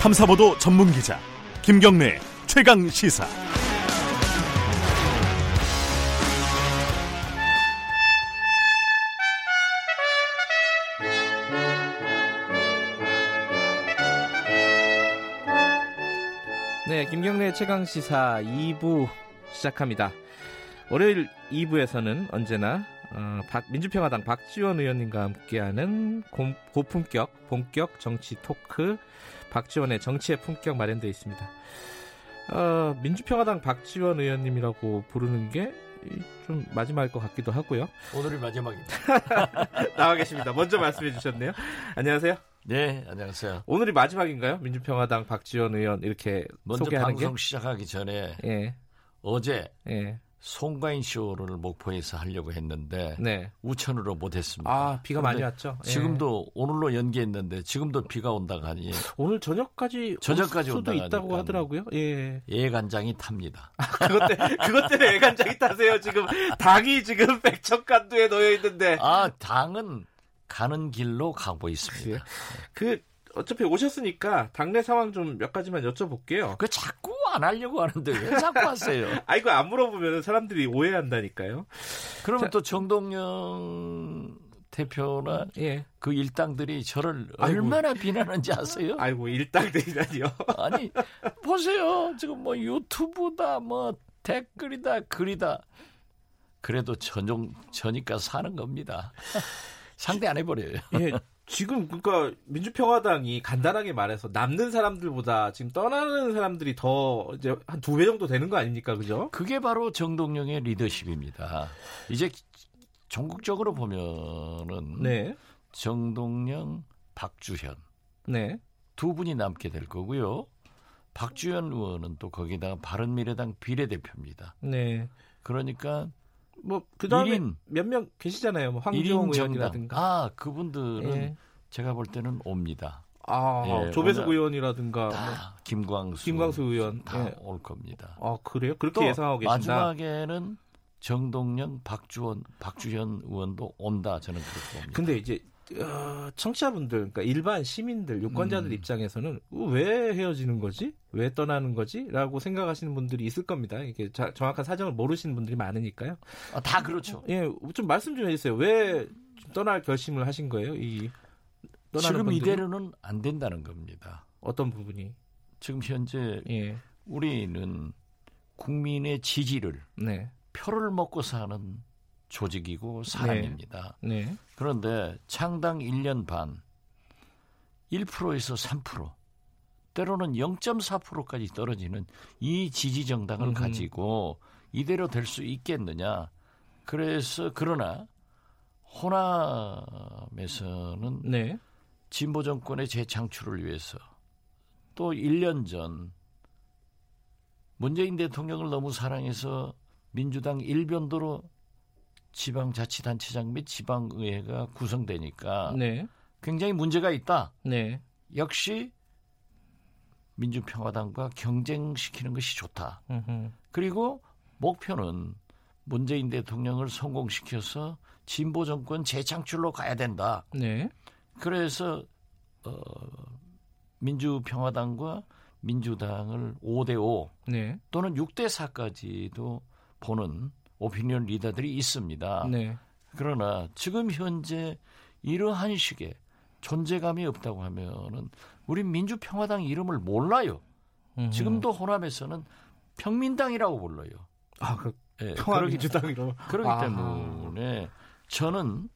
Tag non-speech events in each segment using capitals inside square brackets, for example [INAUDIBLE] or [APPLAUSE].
탐사보도 전문 기자 김경래 최강 시사. 네, 김경래 최강 시사 2부 시작합니다. 월요일 2부에서는 언제나 어, 박, 민주평화당 박지원 의원님과 함께하는 고, 고품격 본격 정치 토크 박지원의 정치의 품격 마련되어 있습니다. 어, 민주평화당 박지원 의원님이라고 부르는 게 좀 마지막일 것 같기도 하고요. 오늘이 마지막입니다. [LAUGHS] 나와 계십니다. 먼저 말씀해 주셨네요. 안녕하세요. 네, 안녕하세요. 오늘이 마지막인가요? 민주평화당 박지원 의원 이렇게 먼저 소개하는 방송 게? 시작하기 전에 예, 어제 예, 송가인 쇼를 목포에서 하려고 했는데 네. 우천으로 못했습니다. 아 비가 많이 왔죠. 예. 지금도 오늘로 연기했는데 지금도 비가 온다고 하니 오늘 저녁까지 저녁까지 온다고 있다고. 하더라고요. 예. 예간장이 탑니다. 그것 때문에 그것 때문에 애간장이 타세요. 지금 당이 지금 [LAUGHS] 백척간두에 놓여 있는데 아 당은 가는 길로 가고 있습니다. 그 어차피 오셨으니까 당내 상황 좀 몇 가지만 여쭤볼게요. 그 자꾸 안 하려고 하는데 왜 자꾸 하세요? [LAUGHS] 아 이거 안 물어보면 사람들이 오해한다니까요. 그러면 자- 또 정동영 대표나 예. 그 일당들이 저를 아이고. 얼마나 비난하는지 아세요? 아이고 일당들이라니요. [LAUGHS] 아니 보세요 지금 뭐 유튜브다 뭐 댓글이다 글이다 그래도 전용 저니까 사는 겁니다 [LAUGHS] 상대 안 해버려요 예. 지금 그러니까 민주평화당이 간단하게 말해서 남는 사람들보다 지금 떠나는 사람들이 더 이제 한 두 배 정도 되는 거 아닙니까, 그죠? 그게 바로 정동영의 리더십입니다. 이제 전국적으로 보면은 네, 정동영 박주현 네, 두 분이 남게 될 거고요. 박주현 의원은 또 거기다가 바른미래당 비례대표입니다. 네. 그러니까 뭐 그다음에. 몇 명 계시잖아요. 뭐 황교안 1인 정당 의원이라든가. 아 그분들은 예. 제가 볼 때는 옵니다. 아, 예, 조배석 의원이라든가 뭐다 김광수, 김광수 의원. 다 예. 올 겁니다. 아, 그래요? 그렇게 또 예상하고 계신다. 마지막에는 정동영, 박주원, 박주현 의원도 온다. 저는 그렇게 봅니다. 근데 이제 어, 청취자분들, 그러니까 일반 시민들, 유권자들 음. 입장에서는 어, 왜 헤어지는 거지? 왜 떠나는 거지? 라고 생각하시는 분들이 있을 겁니다. 이게 자- 정확한 사정을 모르시는 분들이 많으니까요. 아, 다 그렇죠. 예, 좀 말씀 좀 해주세요. 왜 떠날 결심을 하신 거예요? 이 떠나는 지금 분들이? 이대로는 안 된다는 겁니다. 어떤 부분이? 지금 현재 예, 우리는 국민의 지지를 네, 표를 먹고 사는 조직이고 사람입니다. 네, 그런데 창당 1년 반 1%에서 3% 때로는 0.4%까지 떨어지는 이 지지 정당을 음흠. 가지고 이대로 될 수 있겠느냐? 그래서 그러나 호남에서는 네, 진보 정권의 재창출을 위해서 또 1년 전 문재인 대통령을 너무 사랑해서 민주당 일변도로 지방자치단체장 및 지방의회가 구성되니까 네, 굉장히 문제가 있다. 네, 역시 민주평화당과 경쟁시키는 것이 좋다. 음흠. 그리고 목표는 문재인 대통령을 성공시켜서 진보 정권 재창출로 가야 된다. 네, 그래서 어, 민주평화당과 민주당을 5대 5 네, 또는 6대 4까지도 보는 오피니언 리더들이 있습니다. 네, 그러나 지금 현재 이러한 식의 존재감이 없다고 하면은 우리 민주평화당 이름을 몰라요. 음흠. 지금도 호남에서는 평민당이라고 불러요. 아, 그 예, 그러기, 평화민주당이로 [LAUGHS] 그러기 아하. 때문에 저는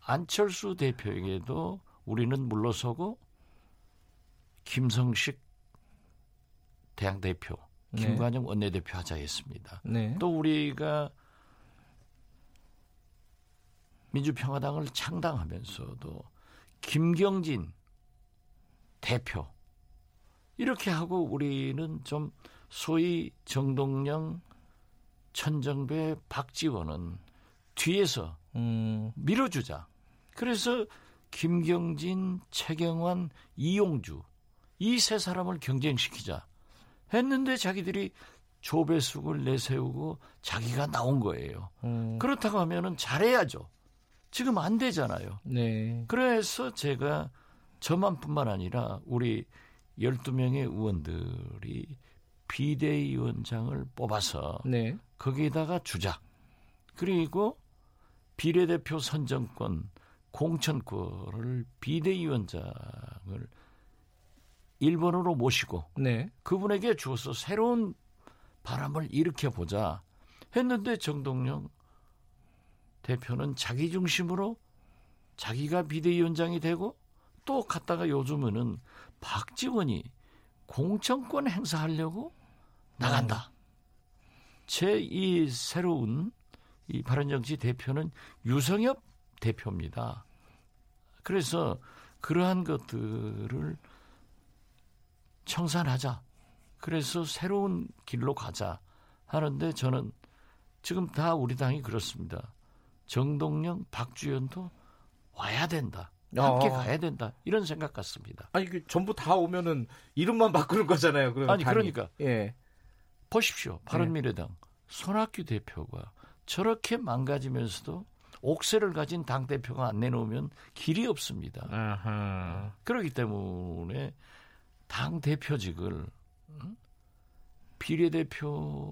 안철수 대표에게도 우리는 물러서고 김성식 대학 대표, 네. 김관영 원내대표 하자 했습니다. 네, 또 우리가 민주평화당을 창당하면서도 김경진 대표 이렇게 하고 우리는 좀 소위 정동영, 천정배, 박지원은 뒤에서 음, 밀어주자. 그래서 김경진, 최경환, 이용주 이 세 사람을 경쟁시키자 했는데 자기들이 조배숙을 내세우고 자기가 나온 거예요. 음, 그렇다고 하면은 잘해야죠. 지금 안 되잖아요. 네, 그래서 제가 저만뿐만 아니라 우리 12명의 의원들이 비대위원장을 뽑아서 네. 거기에다가 주자. 그리고 비례대표 선정권, 공천권을 비대위원장을 일본으로 모시고 네. 그분에게 주어서 새로운 바람을 일으켜 보자 했는데 정동영 대표는 자기 중심으로 자기가 비대위원장이 되고 또 갔다가 요즘에는 박지원이 공천권 행사하려고 나간다. 제 이 새로운 이 바른정치 대표는 유성엽 대표입니다. 그래서 그러한 것들을 청산하자. 그래서 새로운 길로 가자 하는데 저는 지금 다 우리 당이 그렇습니다. 정동영, 박주연도 와야 된다. 함께 어. 가야 된다. 이런 생각 같습니다. 아니 그 전부 다 오면은 이름만 바꾸는 거잖아요. 그럼 아니, 당이. 그러니까. 예. 보십시오. 바른미래당 손학규 대표가 저렇게 망가지면서도 옥새를 가진 당 대표가 안 내놓으면 길이 없습니다. 아하. 그렇기 때문에 당 대표직을 응? 비례대표를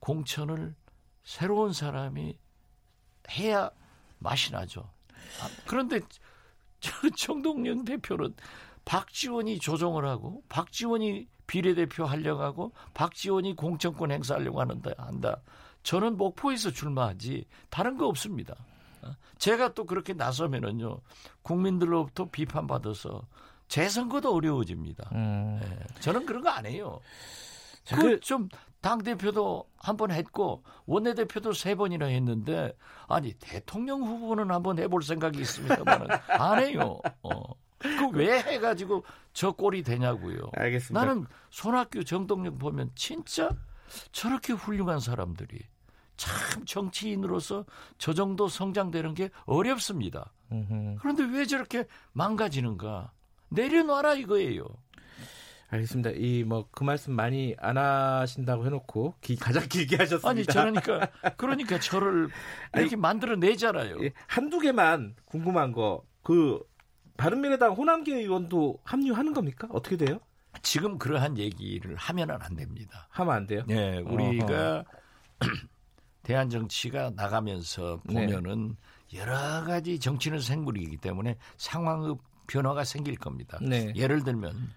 공천을 새로운 사람이 해야 맛이 나죠. 아, 그런데 [LAUGHS] 저 정동영 대표는 박지원이 조정을 하고 박지원이 비례대표 하려고 하고 박지원이 공천권 행사하려고 하는다 한다. 저는 목포에서 출마하지 다른 거 없습니다. 어? 제가 또 그렇게 나서면은요 국민들로부터 비판받아서 재선거도 어려워집니다. 음. 예, 저는 그런 거 안 해요. 자, 그 그- 좀 당 대표도 한 번 했고 원내 대표도 세 번이나 했는데 아니 대통령 후보는 한 번 해볼 생각이 있습니다만은 [LAUGHS] 안 해요. 어. 그왜 해가지고 저 꼴이 되냐고요. 알겠습니다. 나는 손학규 정동영 보면 진짜 저렇게 훌륭한 사람들이 참 정치인으로서 저 정도 성장되는 게 어렵습니다. 그런데 왜 저렇게 망가지는가? 내려놔라 이거예요. 알겠습니다. 이 뭐 그 말씀 많이 안 하신다고 해놓고 기, 가장 길게 하셨습니다. 아니 저러니까 [LAUGHS] 그러니까 저를 이렇게 만들어 내잖아요. 예, 한두 개만 궁금한 거 그 바른미래당 호남계 의원도 합류하는 겁니까? 어떻게 돼요? 지금 그러한 얘기를 하면은 안 됩니다. 하면 안 돼요? 네, 우리가 [CLEARS THROAT] 대한 정치가 나가면서 네. 보면은 여러 가지 정치는 생물이기 때문에 상황의 변화가 생길 겁니다. 네. 예를 들면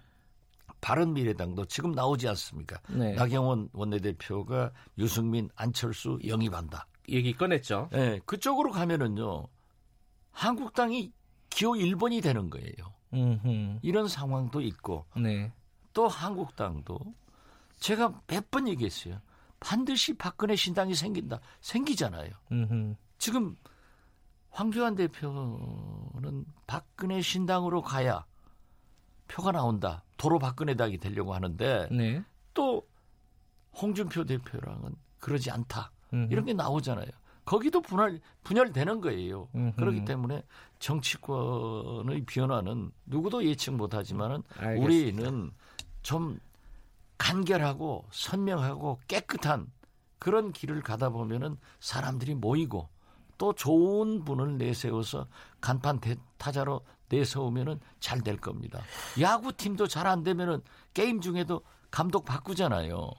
바른 미래당도 지금 나오지 않습니까? 네. 나경원 원내대표가 유승민, 안철수 영입한다. 얘기 꺼냈죠. 네, 그쪽으로 가면은요 한국당이 기호 1번이 되는 거예요. 음흠. 이런 상황도 있고 네. 또 한국당도 제가 몇 번 얘기했어요. 반드시 박근혜 신당이 생긴다. 생기잖아요. 음흠. 지금 황교안 대표는 박근혜 신당으로 가야 표가 나온다. 도로 박근혜당이 되려고 하는데 네. 또 홍준표 대표랑은 그러지 않다. 음흠. 이런 게 나오잖아요. 거기도 분할 분열되는 거예요. 음흠. 그렇기 때문에 정치권의 변화는 누구도 예측 못하지만은 알겠습니다. 우리는 좀 간결하고 선명하고 깨끗한 그런 길을 가다 보면은 사람들이 모이고 또 좋은 분을 내세워서 간판 대- 타자로 내세우면은 잘 될 겁니다. 야구 팀도 잘 안 되면은 게임 중에도 감독 바꾸잖아요.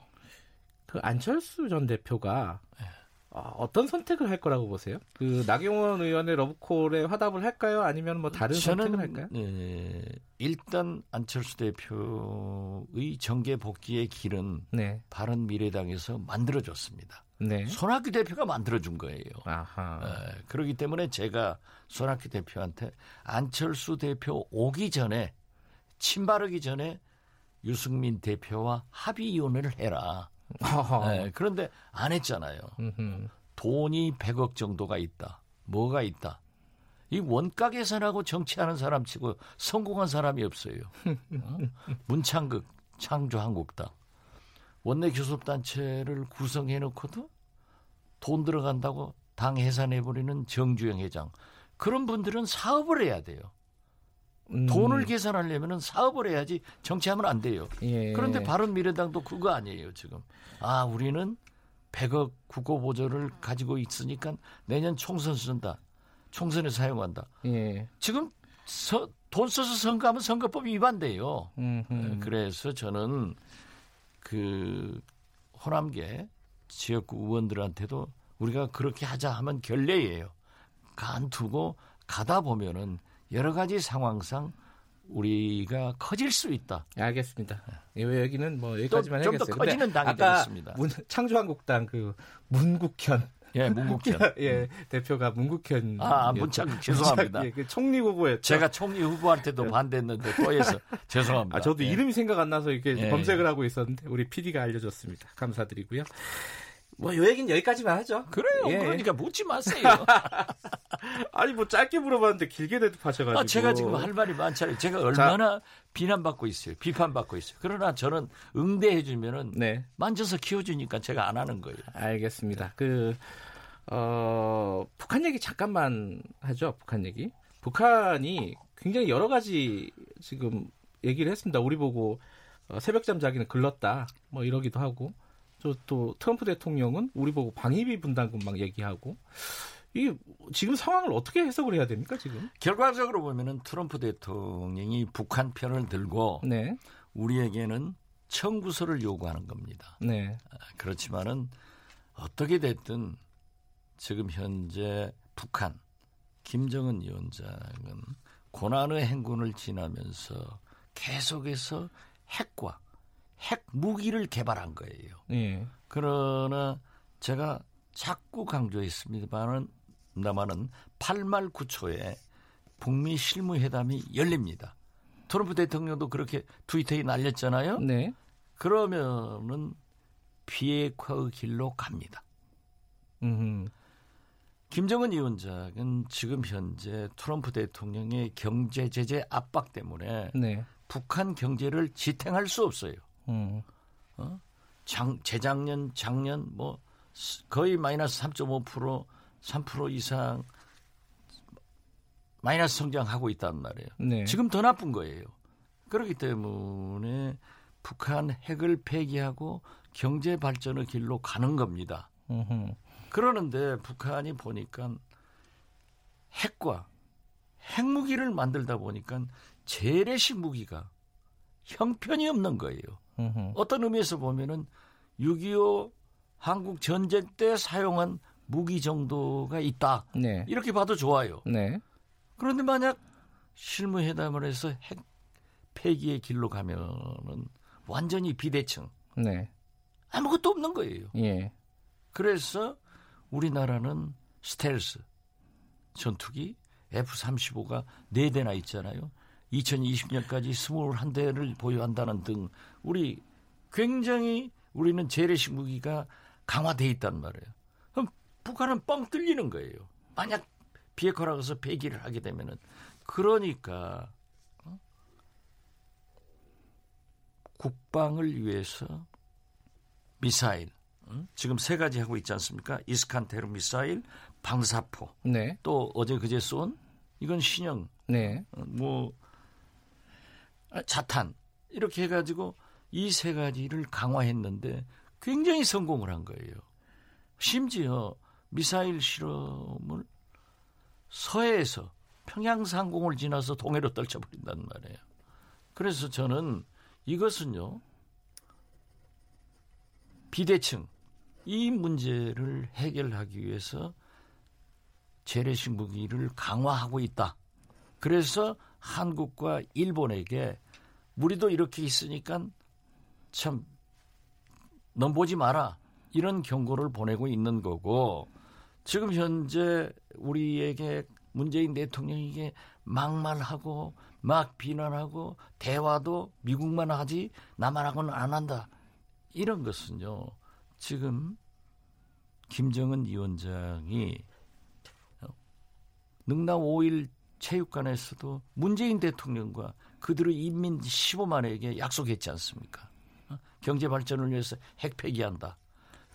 그 안철수 전 대표가 네. 아, 어떤 선택을 할 거라고 보세요? 그 나경원 의원의 러브콜에 화답을 할까요? 아니면 뭐 다른 선택을 할까요? 예, 일단 안철수 대표의 정계 복귀의 길은 네. 바른 미래당에서 만들어줬습니다. 네. 손학규 대표가 만들어준 거예요. 아하. 예, 그렇기 때문에 제가 손학규 대표한테 안철수 대표 오기 전에 침 바르기 전에 유승민 대표와 합의위원회를 해라. 어허. 예, 그런데 안 했잖아요. 돈이 100억 정도가 있다. 뭐가 있다. 이 원가 계산하고 정치하는 사람 치고 성공한 사람이 없어요. 어? 문창극 창조한국당 원내 교섭단체를 구성해 놓고도 돈 들어간다고 당 해산해버리는 정주영 회장 그런 분들은 사업을 해야 돼요. 음, 돈을 계산하려면 사업을 해야지 정치하면 안 돼요. 예. 그런데 바른 미래당도 그거 아니에요 지금. 아 우리는 100억 국고 보조를 가지고 있으니까 내년 총선 쓴다. 총선에 사용한다. 예. 지금 서, 돈 써서 선거하면 선거법 위반돼요. 음흠. 그래서 저는 그 호남계 지역구 의원들한테도 우리가 그렇게 하자 하면 결례예요. 간 두고 가다 보면은 여러 가지 상황상 우리가 커질 수 있다. 알겠습니다. 예, 여기는 뭐 여기까지만 좀더 해야겠어요. 커지는 근데 당이 되겠습니다. 문, 창조한국당 그 문국현 예, 문국현. [LAUGHS] 예 대표가 문국현 아, 문창 죄송합니다. 예, 그 총리 후보였죠. 제가 총리 후보한테도 반대했는데 또 해서 [LAUGHS] 죄송합니다. 아 저도 예. 이름이 생각 안 나서 이렇게 예, 검색을 하고 있었는데 우리 PD가 알려줬습니다. 감사드리고요. 뭐요 얘기는 여기까지만 하죠. 그래요. 예. 그러니까 묻지 마세요. [LAUGHS] 아니 뭐 짧게 물어봤는데 길게 대답하셔가지고. 아, 제가 지금 할 말이 많잖아요. 제가 얼마나 비난받고 있어요. 비판받고 있어요. 그러나 저는 응대해주면은 네. 만져서 키워주니까 제가 안 하는 거예요. 알겠습니다. 그, 어, 북한 얘기 잠깐만 하죠. 북한 얘기. 북한이 굉장히 여러 가지 지금 얘기를 했습니다. 우리 보고 어, 새벽잠 자기는 글렀다. 뭐 이러기도 하고. 저 또 트럼프 대통령은 우리 보고 방위비 분담금 막 얘기하고. 이게 지금 상황을 어떻게 해석을 해야 됩니까, 지금? 결과적으로 보면은 트럼프 대통령이 북한 편을 들고 네. 우리에게는 청구서를 요구하는 겁니다. 네. 아, 그렇지만은 어떻게 됐든 지금 현재 북한 김정은 위원장은 고난의 행군을 지나면서 계속해서 핵과 핵 무기를 개발한 거예요. 예. 그러나 제가 자꾸 강조했습니다만은 나만은 8말 9초에 북미 실무회담이 열립니다. 트럼프 대통령도 그렇게 트위터에 날렸잖아요. 네. 그러면은 비핵화의 길로 갑니다. 음. 김정은 위원장은 지금 현재 트럼프 대통령의 경제 제재 압박 때문에 네. 북한 경제를 지탱할 수 없어요. 음. 장, 재작년, 작년 뭐 스- 거의 마이너스 3.5% 3% 이상 마이너스 성장하고 있단 말이에요. 네. 지금 더 나쁜 거예요. 그렇기 때문에 북한 핵을 폐기하고 경제 발전의 길로 가는 겁니다. 음흠. 그러는데 북한이 보니까 핵과 핵무기를 만들다 보니까 재래식 무기가 형편이 없는 거예요. 음흠. 어떤 의미에서 보면은 6.25 한국 전쟁 때 사용한 무기 정도가 있다. 네. 이렇게 봐도 좋아요. 네. 그런데 만약 실무회담을 해서 핵 폐기의 길로 가면은 완전히 비대칭 네. 아무것도 없는 거예요. 예. 그래서 우리나라는 스텔스 전투기 F-35가 4대나 있잖아요. 2020년까지 21대를 보유한다는 등 우리 굉장히 우리는 재래식 무기가 강화돼 있단 말이에요. 그럼 북한은 뻥 뚫리는 거예요. 만약 비핵화라고 해서 폐기를 하게 되면은 그러니까 어? 국방을 위해서 미사일 응? 지금 세 가지 하고 있지 않습니까? 이스칸 테르 미사일, 방사포, 네. 또 어제 그제 쏜 이건 신형, 네. 어, 뭐 아, 자탄 이렇게 해가지고 이 세 가지를 강화했는데 굉장히 성공을 한 거예요. 심지어 미사일 실험을 서해에서 평양 상공을 지나서 동해로 떨쳐버린단 말이에요. 그래서 저는 이것은요 비대칭 이 문제를 해결하기 위해서 재래식 무기를 강화하고 있다. 그래서 한국과 일본에게 우리도 이렇게 있으니까 참 넘보지 마라. 이런 경고를 보내고 있는 거고 지금 현재 우리에게 문재인 대통령에게 막말하고 막 비난하고 대화도 미국만 하지 남한하고는 안 한다. 이런 것은요 지금 김정은 위원장이 능남 5일 체육관에서도 문재인 대통령과 그들의 인민 15만에게 약속했지 않습니까? 어? 경제 발전을 위해서 핵 폐기한다.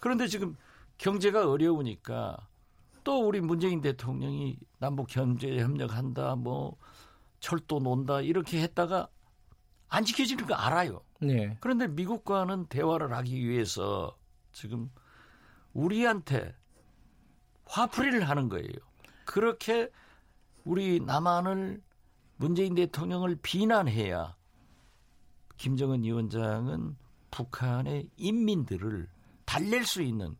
그런데 지금 경제가 어려우니까 또 우리 문재인 대통령이 남북 경제 협력한다, 뭐 철도 논다 이렇게 했다가 안 지켜지는 거 알아요. 네. 그런데 미국과는 대화를 하기 위해서 지금 우리한테 화풀이를 하는 거예요. 그렇게 우리 남한을 문재인 대통령을 비난해야 김정은 위원장은 북한의 인민들을 달랠 수 있는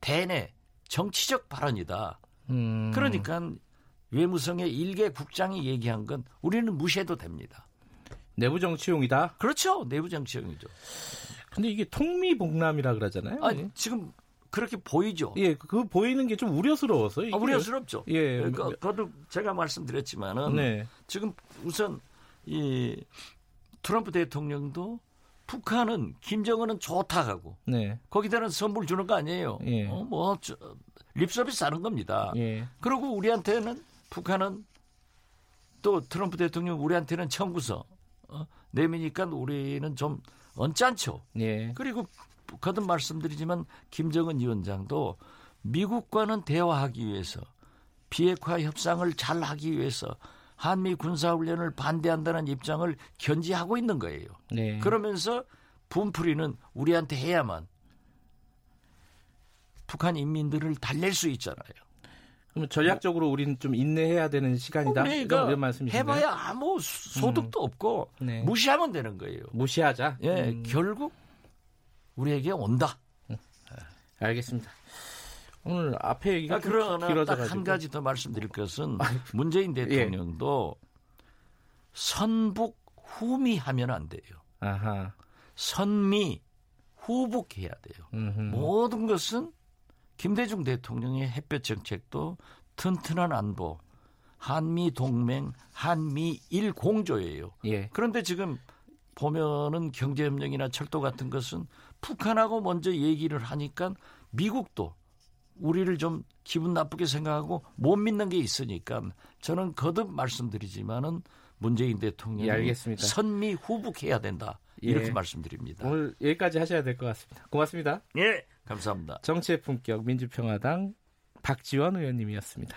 대내 정치적 발언이다. 음. 그러니까 외무성의 일개 국장이 얘기한 건 우리는 무시해도 됩니다. 내부 정치용이다. 그렇죠. 내부 정치형이죠. 근데 이게 통미봉남이라 그러잖아요. 아, 지금 그렇게 보이죠. 예, 그 보이는 게 좀 우려스러워서. 아, 우려스럽죠. 예. 그, 그것도 제가 말씀드렸지만은 네. 지금 우선 이 트럼프 대통령도 북한은 김정은은 좋다 하고 네. 거기다는 선물 주는 거 아니에요. 예. 어, 뭐 저, 립서비스 하는 겁니다. 예. 그리고 우리한테는 북한은 또 트럼프 대통령 우리한테는 청구서 어, 내미니까 우리는 좀 언짢죠. 예. 그리고 거듭 말씀드리지만 김정은 위원장도 미국과는 대화하기 위해서 비핵화 협상을 잘 하기 위해서 한미 군사훈련을 반대한다는 입장을 견지하고 있는 거예요. 네. 그러면서 분풀이는 우리한테 해야만 북한 인민들을 달랠 수 있잖아요. 그러면 전략적으로 우리는 좀 인내해야 되는 시간이다. 그러니까 이런 말씀이신가요? 해봐야 아무 수- 소득도 없고 네. 무시하면 되는 거예요. 무시하자. 예, 음, 결국 우리에게 온다. 알겠습니다. 오늘 앞에 얘기가 아, 좀 그러나 길어져가지고. 딱한 가지 더 말씀드릴 것은 문재인 대통령도 선북 후미하면 안 돼요. 아하. 선미 후북해야 돼요. 음흠. 모든 것은 김대중 대통령의 햇볕 정책도 튼튼한 안보, 한미 동맹, 한미 일 공조예요. 예. 그런데 지금 보면은 경제협력이나 철도 같은 것은 북한하고 먼저 얘기를 하니까 미국도 우리를 좀 기분 나쁘게 생각하고 못 믿는 게 있으니까 저는 거듭 말씀드리지만은 문재인 대통령이 예, 알겠습니다. 선미 후북해야 된다 이렇게 예. 말씀드립니다. 오늘 여기까지 하셔야 될 것 같습니다. 고맙습니다. 예, 감사합니다. 정치의 품격 민주평화당 박지원 의원님이었습니다.